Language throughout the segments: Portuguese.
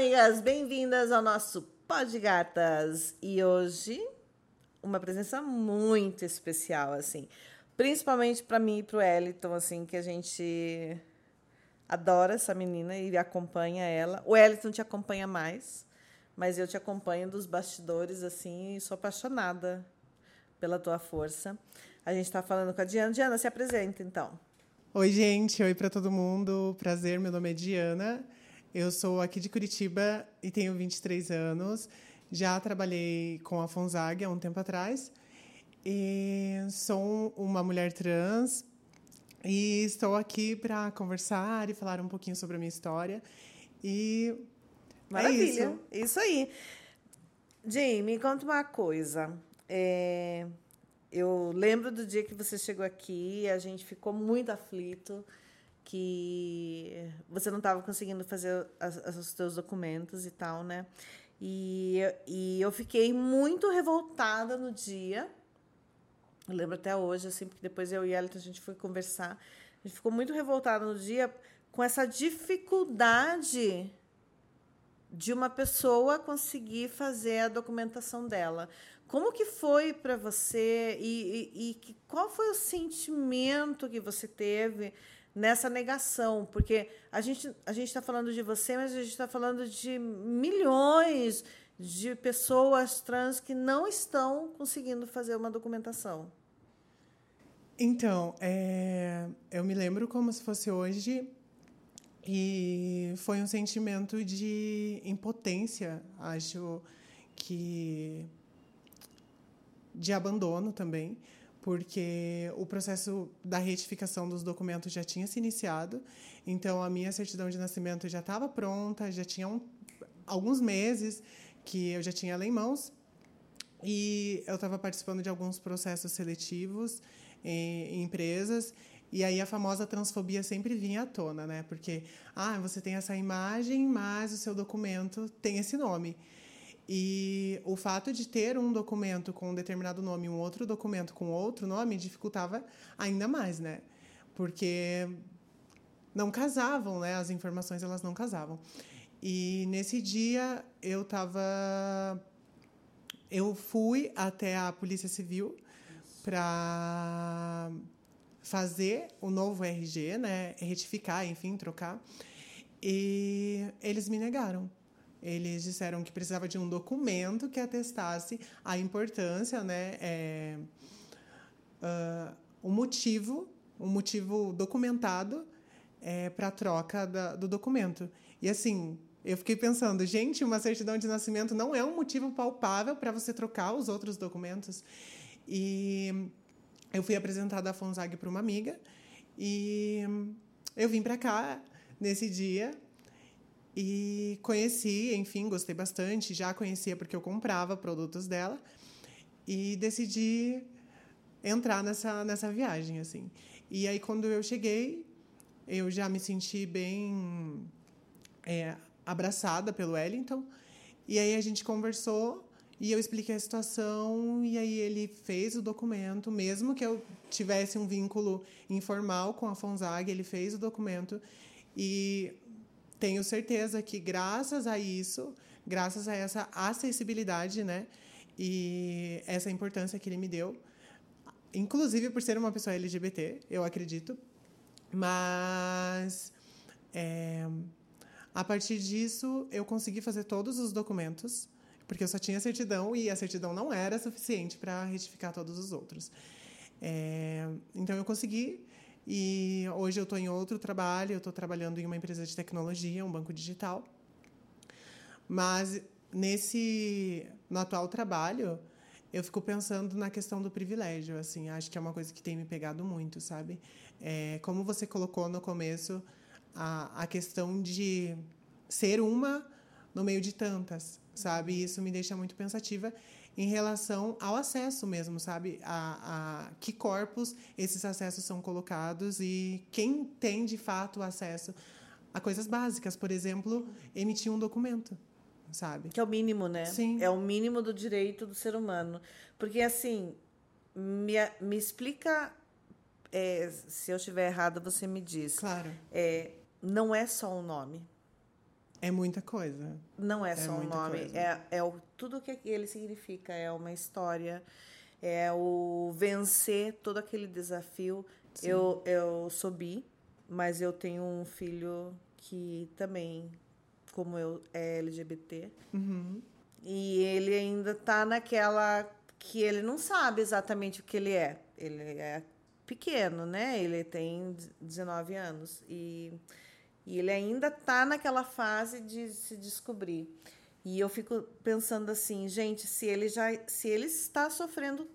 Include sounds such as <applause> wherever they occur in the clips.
amigas, bem-vindas ao nosso Pod Gatas. E hoje, uma presença muito especial, assim. Principalmente para mim e para o Eliton, assim, que a gente adora essa menina e acompanha ela. O Eliton te acompanha mais, mas eu te acompanho dos bastidores, assim, e sou apaixonada pela tua força. A gente está falando com a Diana. Diana, se apresenta, então. Oi, gente. Oi para todo mundo. Prazer, meu nome é Diana. Eu sou aqui de Curitiba e tenho 23 anos. Já trabalhei com a Fonzag há um tempo atrás. E sou uma mulher trans e estou aqui para conversar e falar um pouquinho sobre a minha história. E Maravilha. é isso. Isso aí. Jim, me conta uma coisa. É, eu lembro do dia que você chegou aqui, a gente ficou muito aflito que você não estava conseguindo fazer as, as- os seus documentos e tal, né? E, e eu fiquei muito revoltada no dia. Eu lembro até hoje, assim, porque depois eu e ela a gente foi conversar. A gente ficou muito revoltada no dia com essa dificuldade de uma pessoa conseguir fazer a documentação dela. Como que foi para você e, e- e qual foi o sentimento que você teve nessa negação? Porque a gente a gente está falando de você, mas a gente está falando de milhões de pessoas trans que não estão conseguindo fazer uma documentação. Então, é, eu me lembro como se fosse hoje e foi um sentimento de impotência, acho que de abandono também, porque o processo da retificação dos documentos já tinha se iniciado, então a minha certidão de nascimento já estava pronta, já tinha um- alguns meses que eu já tinha ela em mãos, e eu estava participando de alguns processos seletivos em, em empresas. E aí a famosa transfobia sempre vinha à tona, né? Porque, ah, você tem essa imagem, mas o seu documento tem esse nome. E o fato de ter um documento com um determinado nome e um outro documento com outro nome dificultava ainda mais, né? Porque não casavam, né? As informações elas não casavam. E nesse dia eu estava eu fui até a Polícia Civil para fazer o novo RG, né, retificar, enfim, trocar. E eles me negaram. Eles disseram que precisava de um documento que atestasse a importância, né, é, ah, o motivo, um motivo documentado para a troca da- do documento. E assim, eu fiquei pensando, gente, uma certidão de nascimento não é um motivo palpável para você trocar os outros documentos. E eu fui apresentada à Fonzag para uma amiga e eu vim para cá nesse dia e conheci, enfim, gostei bastante, já conhecia porque eu comprava produtos dela e decidi entrar nessa nessa viagem assim. E aí quando eu cheguei, eu já me senti bem é, abraçada pelo Wellington. E aí a gente conversou e eu expliquei a situação e aí ele fez o documento, mesmo que eu tivesse um vínculo informal com a Fonzag, ele fez o documento e tenho certeza que graças a isso, graças a essa acessibilidade, né, e essa importância que ele me deu, inclusive por ser uma pessoa LGBT, eu acredito, mas é, a partir disso eu consegui fazer todos os documentos, porque eu só tinha certidão e a certidão não era suficiente para retificar todos os outros. É, então eu consegui e hoje eu estou em outro trabalho, eu estou trabalhando em uma empresa de tecnologia, um banco digital. Mas nesse no atual trabalho, eu fico pensando na questão do privilégio, assim, acho que é uma coisa que tem me pegado muito, sabe? É, como você colocou no começo a, a questão de ser uma no meio de tantas, sabe? Isso me deixa muito pensativa em relação ao acesso mesmo, sabe? A, a que corpos esses acessos são colocados e quem tem de fato acesso a coisas básicas, por exemplo, emitir um documento, sabe? Que é o mínimo, né? Sim. É o mínimo do direito do ser humano. Porque, assim, me, me explica. é, se eu estiver errada, você me diz. Claro. É, não é só o nome. É muita coisa. Não é É só um muita nome, coisa. é, é o, tudo o que ele significa, é uma história, é o vencer todo aquele desafio. Eu, eu sou bi, mas eu tenho um filho que também, como eu, é LGBT. Uhum. E ele ainda tá naquela que ele não sabe exatamente o que ele é. Ele é pequeno, né? Ele tem 19 anos e, e ele ainda tá naquela fase de se descobrir. E eu fico pensando assim, gente, se ele já se ele está sofrendo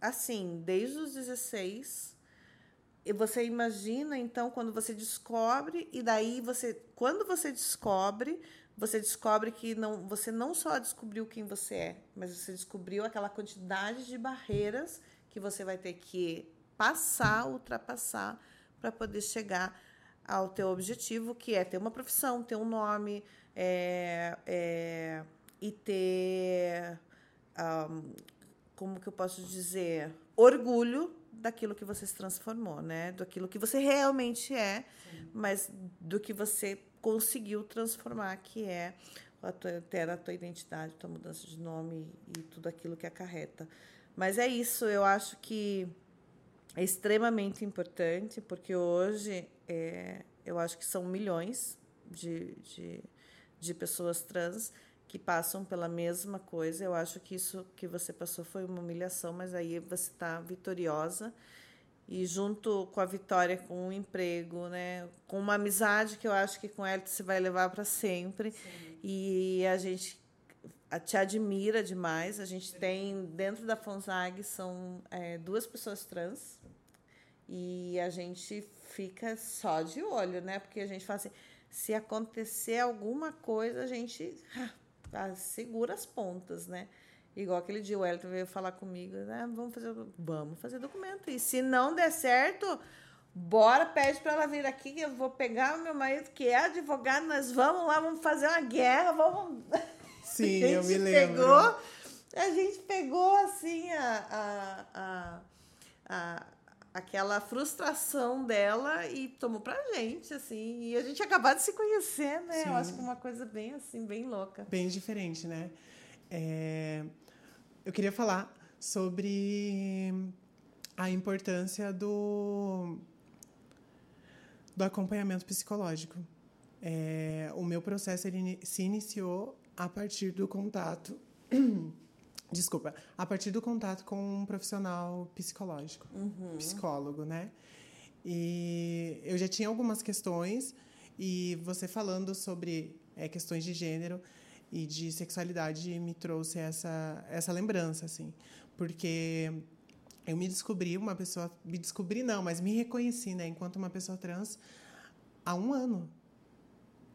assim desde os 16, e você imagina então quando você descobre e daí você quando você descobre você descobre que não, você não só descobriu quem você é, mas você descobriu aquela quantidade de barreiras que você vai ter que passar, ultrapassar para poder chegar ao teu objetivo, que é ter uma profissão, ter um nome é, é, e ter, um, como que eu posso dizer, orgulho daquilo que você se transformou, né? Daquilo que você realmente é, Sim. mas do que você conseguiu transformar, que é a tua, ter a tua identidade, tua mudança de nome e tudo aquilo que acarreta. Mas é isso, eu acho que é extremamente importante, porque hoje é, eu acho que são milhões de, de, de pessoas trans que passam pela mesma coisa. Eu acho que isso que você passou foi uma humilhação, mas aí você está vitoriosa e junto com a vitória, com um emprego, né, com uma amizade que eu acho que com ela você vai levar para sempre. Sim. E a gente te admira demais. A gente tem dentro da Fonzag são é, duas pessoas trans e a gente fica só de olho, né? Porque a gente fala assim, se acontecer alguma coisa, a gente ah, segura as pontas, né? Igual aquele dia o Elton veio falar comigo, né? Vamos fazer, vamos fazer documento. E se não der certo, bora, pede para ela vir aqui que eu vou pegar o meu marido que é advogado, nós vamos lá, vamos fazer uma guerra, vamos. <laughs> Sim, eu me lembro. Pegou, a gente pegou assim a, a, a, a aquela frustração dela e tomou pra gente, assim. E a gente acabou de se conhecer, né? Sim. Eu acho que uma coisa bem assim, bem louca. Bem diferente, né? É, eu queria falar sobre a importância do, do acompanhamento psicológico. É, o meu processo ele se iniciou a partir do contato. Desculpa, a partir do contato com um profissional psicológico, uhum. psicólogo, né? E eu já tinha algumas questões, e você falando sobre é, questões de gênero, e de sexualidade me trouxe essa essa lembrança assim porque eu me descobri uma pessoa me descobri não mas me reconheci né enquanto uma pessoa trans há um ano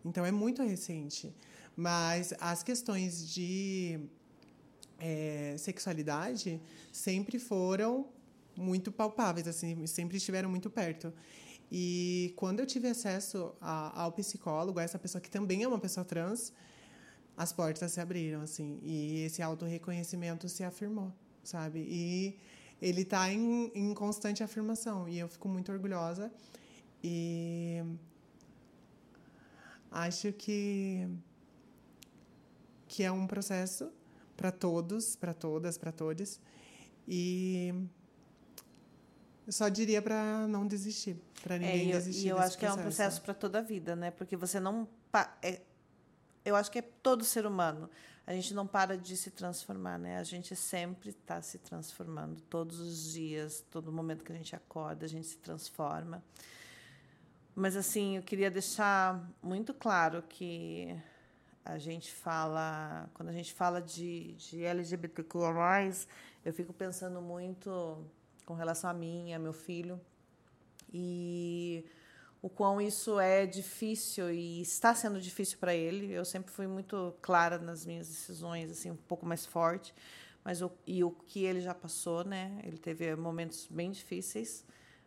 então é muito recente mas as questões de é, sexualidade sempre foram muito palpáveis assim sempre estiveram muito perto e quando eu tive acesso a, ao psicólogo a essa pessoa que também é uma pessoa trans as portas se abriram, assim, e esse autorreconhecimento se afirmou, sabe? E ele está em, em constante afirmação, e eu fico muito orgulhosa. E acho que, que é um processo para todos, para todas, para todos. E eu só diria para não desistir, para ninguém é, e desistir. E eu acho que processo. é um processo para toda a vida, né? Porque você não. É, eu acho que é todo ser humano. A gente não para de se transformar, né? A gente sempre está se transformando, todos os dias, todo momento que a gente acorda, a gente se transforma. Mas assim, eu queria deixar muito claro que a gente fala, quando a gente fala de, de eu fico pensando muito com relação a mim, a meu filho, e o quão isso é difícil e está sendo difícil para ele. Eu sempre fui muito clara nas minhas decisões, assim, um pouco mais forte, mas o, e o que ele já passou, né? Ele teve momentos bem difíceis,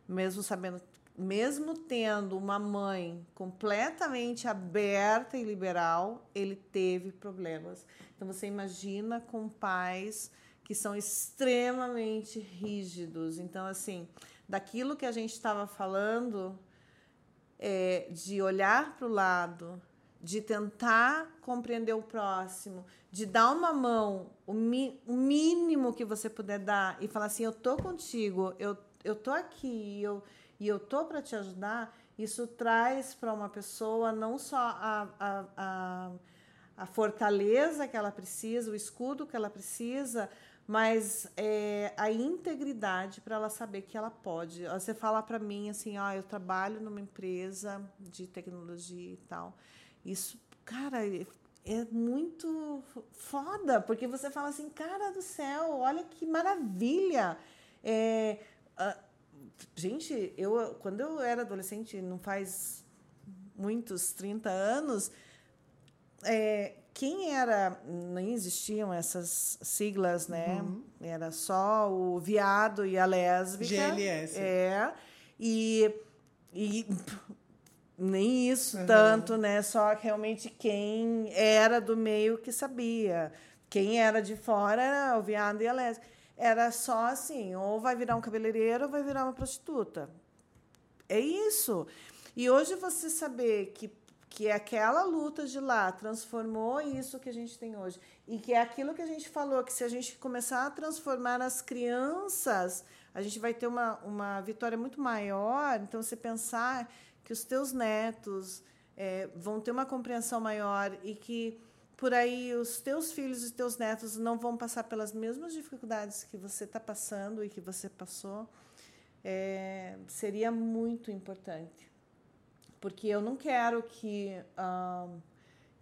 mesmo sabendo, mesmo tendo uma mãe completamente aberta e liberal, ele teve problemas. Então você imagina com pais que são extremamente rígidos. Então assim, daquilo que a gente estava falando, é, de olhar para o lado, de tentar compreender o próximo, de dar uma mão, o, mi, o mínimo que você puder dar e falar assim, eu tô contigo, eu, eu tô aqui, eu, e eu tô para te ajudar, isso traz para uma pessoa não só a, a, a, a, fortaleza que ela precisa, o escudo que ela precisa, mas é, a integridade para ela saber que ela pode. Você fala para mim assim, ó, eu trabalho numa empresa de tecnologia e tal. Isso, cara, é muito foda, porque você fala assim, cara do céu, olha que maravilha. É, uh, gente, eu quando eu era adolescente, não faz muitos 30 anos, é, quem era. Nem existiam essas siglas, né? Uhum. Era só o viado e a lésbica. GLS. É. E, e <laughs> nem isso uhum. tanto, né? Só realmente quem era do meio que sabia. Quem era de fora era o viado e a lésbica. Era só assim, ou vai virar um cabeleireiro ou vai virar uma prostituta. É isso. E hoje você saber que que aquela luta de lá transformou isso que a gente tem hoje e que é aquilo que a gente falou que se a gente começar a transformar as crianças a gente vai ter uma, uma vitória muito maior então você pensar que os teus netos é, vão ter uma compreensão maior e que por aí os teus filhos e teus netos não vão passar pelas mesmas dificuldades que você está passando e que você passou, é, seria muito importante. Porque eu não quero que,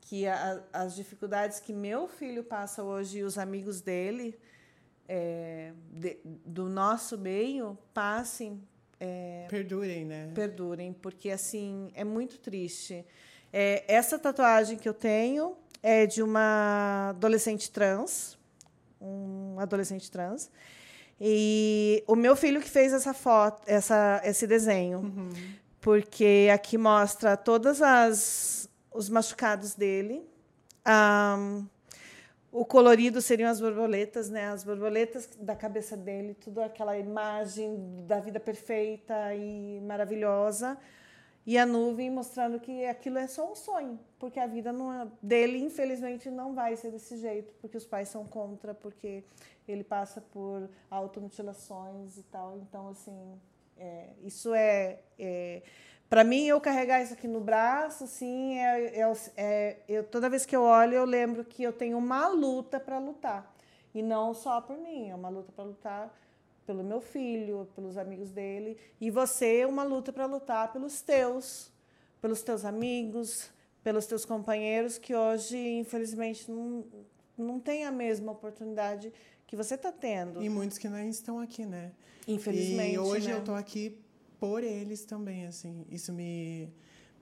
que a, as dificuldades que meu filho passa hoje e os amigos dele, é, de, do nosso meio, passem é, perdurem, né? Perdurem, porque assim é muito triste. É, essa tatuagem que eu tenho é de uma adolescente trans, um adolescente trans, e o meu filho que fez essa foto, essa, esse desenho, uhum. porque aqui mostra todas as os machucados dele. Um, o colorido seriam as borboletas, né? As borboletas da cabeça dele, tudo aquela imagem da vida perfeita e maravilhosa. E a nuvem mostrando que aquilo é só um sonho, porque a vida é, dele, infelizmente, não vai ser desse jeito, porque os pais são contra, porque ele passa por automutilações e tal. Então, assim, é, isso é, é para mim, eu carregar isso aqui no braço, assim, é, é, é, eu, toda vez que eu olho, eu lembro que eu tenho uma luta para lutar. E não só por mim, é uma luta para lutar pelo meu filho, pelos amigos dele. E você é uma luta para lutar pelos teus, pelos teus amigos, pelos teus companheiros que hoje, infelizmente, não, não têm a mesma oportunidade que você está tendo. E muitos que não estão aqui, né? Infelizmente. E hoje né? eu estou aqui por eles também, assim. Isso me,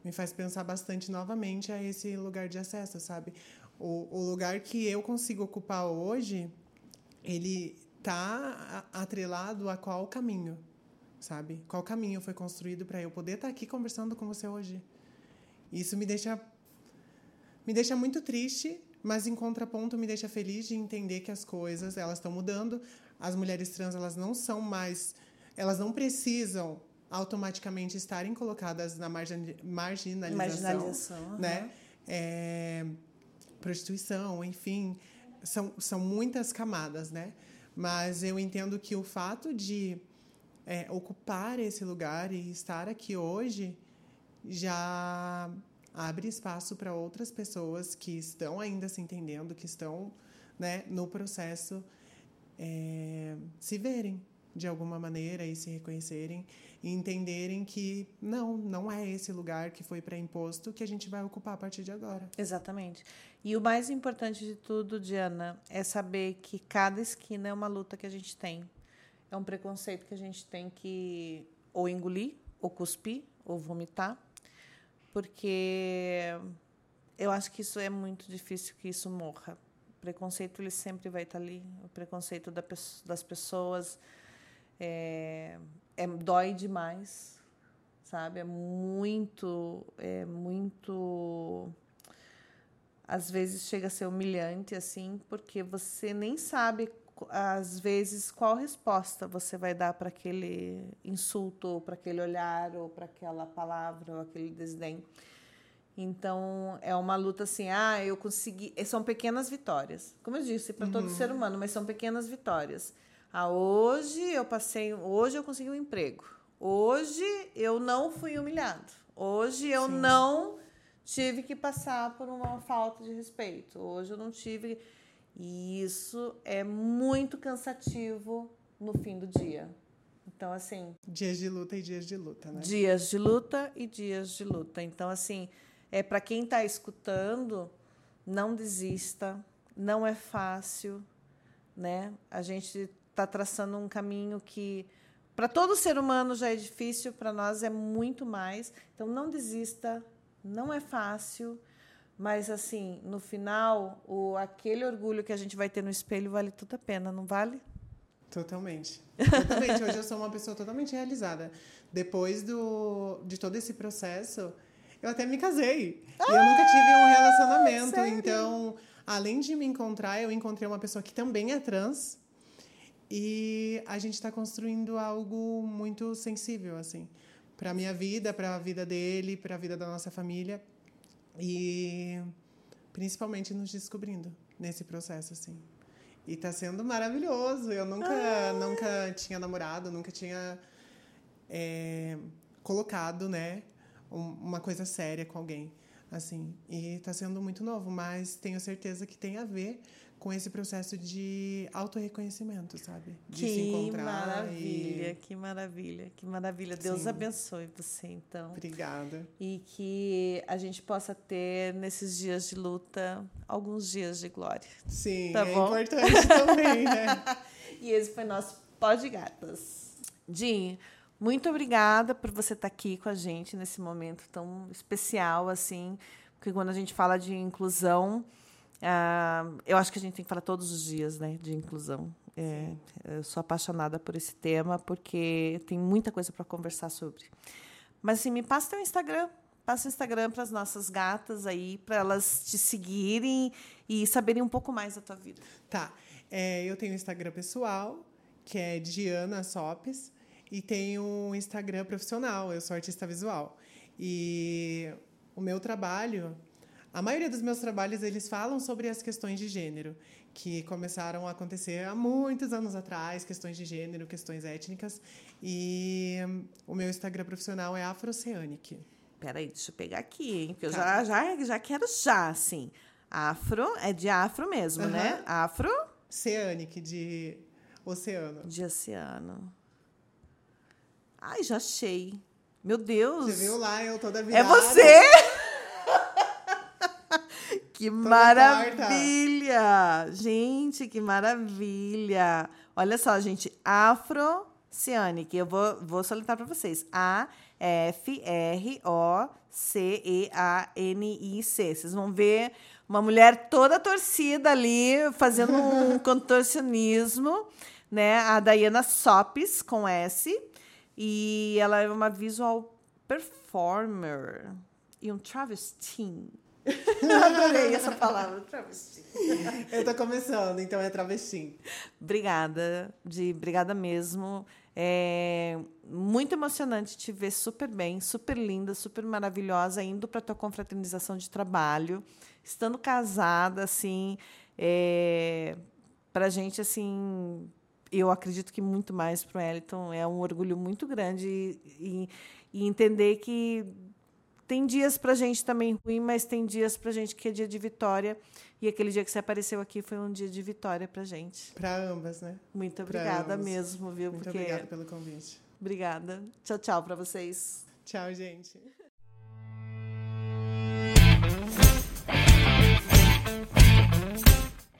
me faz pensar bastante novamente a esse lugar de acesso, sabe? O, o lugar que eu consigo ocupar hoje, ele tá atrelado a qual caminho, sabe? Qual caminho foi construído para eu poder estar tá aqui conversando com você hoje. Isso me deixa me deixa muito triste, mas em contraponto me deixa feliz de entender que as coisas elas estão mudando. As mulheres trans elas não são mais, elas não precisam automaticamente estarem colocadas na margin, marginalização, marginalização né? Uhum. É, prostituição, enfim, são, são muitas camadas, né? Mas eu entendo que o fato de é, ocupar esse lugar e estar aqui hoje já abre espaço para outras pessoas que estão ainda se entendendo, que estão né, no processo, é, se verem de alguma maneira e se reconhecerem e entenderem que não, não é esse lugar que foi pré-imposto que a gente vai ocupar a partir de agora. Exatamente. E o mais importante de tudo, Diana, é saber que cada esquina é uma luta que a gente tem. É um preconceito que a gente tem que ou engolir, ou cuspir, ou vomitar, porque eu acho que isso é muito difícil que isso morra. O preconceito ele sempre vai estar ali, o preconceito das pessoas é, é, dói demais, sabe? É muito, é muito. Às vezes chega a ser humilhante, assim, porque você nem sabe, às vezes, qual resposta você vai dar para aquele insulto, ou para aquele olhar, ou para aquela palavra, ou aquele desdém. Então, é uma luta assim, ah, eu consegui. São pequenas vitórias. Como eu disse, para todo ser humano, mas são pequenas vitórias. Ah, hoje eu passei, hoje eu consegui um emprego. Hoje eu não fui humilhado. Hoje eu Sim. não tive que passar por uma falta de respeito. Hoje eu não tive. E isso é muito cansativo no fim do dia. Então, assim. Dias de luta e dias de luta, né? Dias de luta e dias de luta. Então, assim, é para quem está escutando, não desista, não é fácil, né? A gente está traçando um caminho que para todo ser humano já é difícil, para nós é muito mais. Então, não desista, não é fácil. Mas, assim, no final, o, aquele orgulho que a gente vai ter no espelho vale tudo a pena, não vale? Totalmente. Totalmente. Hoje eu sou uma pessoa totalmente realizada. Depois do, de todo esse processo, eu até me casei. Ah, e eu nunca tive um relacionamento. Sério? Então, além de me encontrar, eu encontrei uma pessoa que também é trans. E a gente está construindo algo muito sensível, assim, para a minha vida, para a vida dele, para a vida da nossa família. E principalmente nos descobrindo nesse processo, assim. E está sendo maravilhoso. Eu nunca, ah. nunca tinha namorado, nunca tinha é, colocado, né, uma coisa séria com alguém, assim. E está sendo muito novo, mas tenho certeza que tem a ver com esse processo de autorreconhecimento, sabe? De que se encontrar. Maravilha, e... Que maravilha, que maravilha. Deus Sim. abençoe você, então. Obrigada. E que a gente possa ter, nesses dias de luta, alguns dias de glória. Sim, tá é bom? importante também, né? <laughs> e esse foi nosso Pó de Gatas. Jim, muito obrigada por você estar aqui com a gente nesse momento tão especial, assim, porque quando a gente fala de inclusão Uh, eu acho que a gente tem que falar todos os dias né, de inclusão. É, eu sou apaixonada por esse tema porque tem muita coisa para conversar sobre. Mas assim, me passa teu Instagram, passa o Instagram para as nossas gatas aí, para elas te seguirem e saberem um pouco mais da tua vida. Tá. É, eu tenho um Instagram pessoal, que é Diana Sopes, e tenho um Instagram profissional, eu sou artista visual. E o meu trabalho a maioria dos meus trabalhos eles falam sobre as questões de gênero, que começaram a acontecer há muitos anos atrás, questões de gênero, questões étnicas. E o meu Instagram profissional é Afroceanic. Peraí, deixa eu pegar aqui, hein? Porque tá. eu já, já, já quero já, assim. Afro é de afro mesmo, né? Afro. Oceanic, de oceano. De oceano. Ai, já achei. Meu Deus. Você viu lá, eu toda virada. É você? Que maravilha! Gente, que maravilha! Olha só, gente, Afro Cianic. Eu vou, vou soletrar para vocês. A-F-R-O-C-E-A-N-I-C. Vocês vão ver uma mulher toda torcida ali, fazendo um <laughs> contorcionismo, né? A Diana Sopes, com S. E ela é uma visual performer e um travesti. <laughs> Adorei essa palavra, travesti. Eu tô começando, então é travesti. Obrigada, de obrigada mesmo. É muito emocionante te ver super bem, super linda, super maravilhosa, indo para tua confraternização de trabalho, estando casada, assim, é, para gente, assim, eu acredito que muito mais para o Wellington é um orgulho muito grande e, e, e entender que tem dias para gente também ruim, mas tem dias para gente que é dia de vitória. E aquele dia que você apareceu aqui foi um dia de vitória para gente. Para ambas, né? Muito obrigada mesmo, viu? Muito Porque... obrigada pelo convite. Obrigada. Tchau, tchau para vocês. Tchau, gente.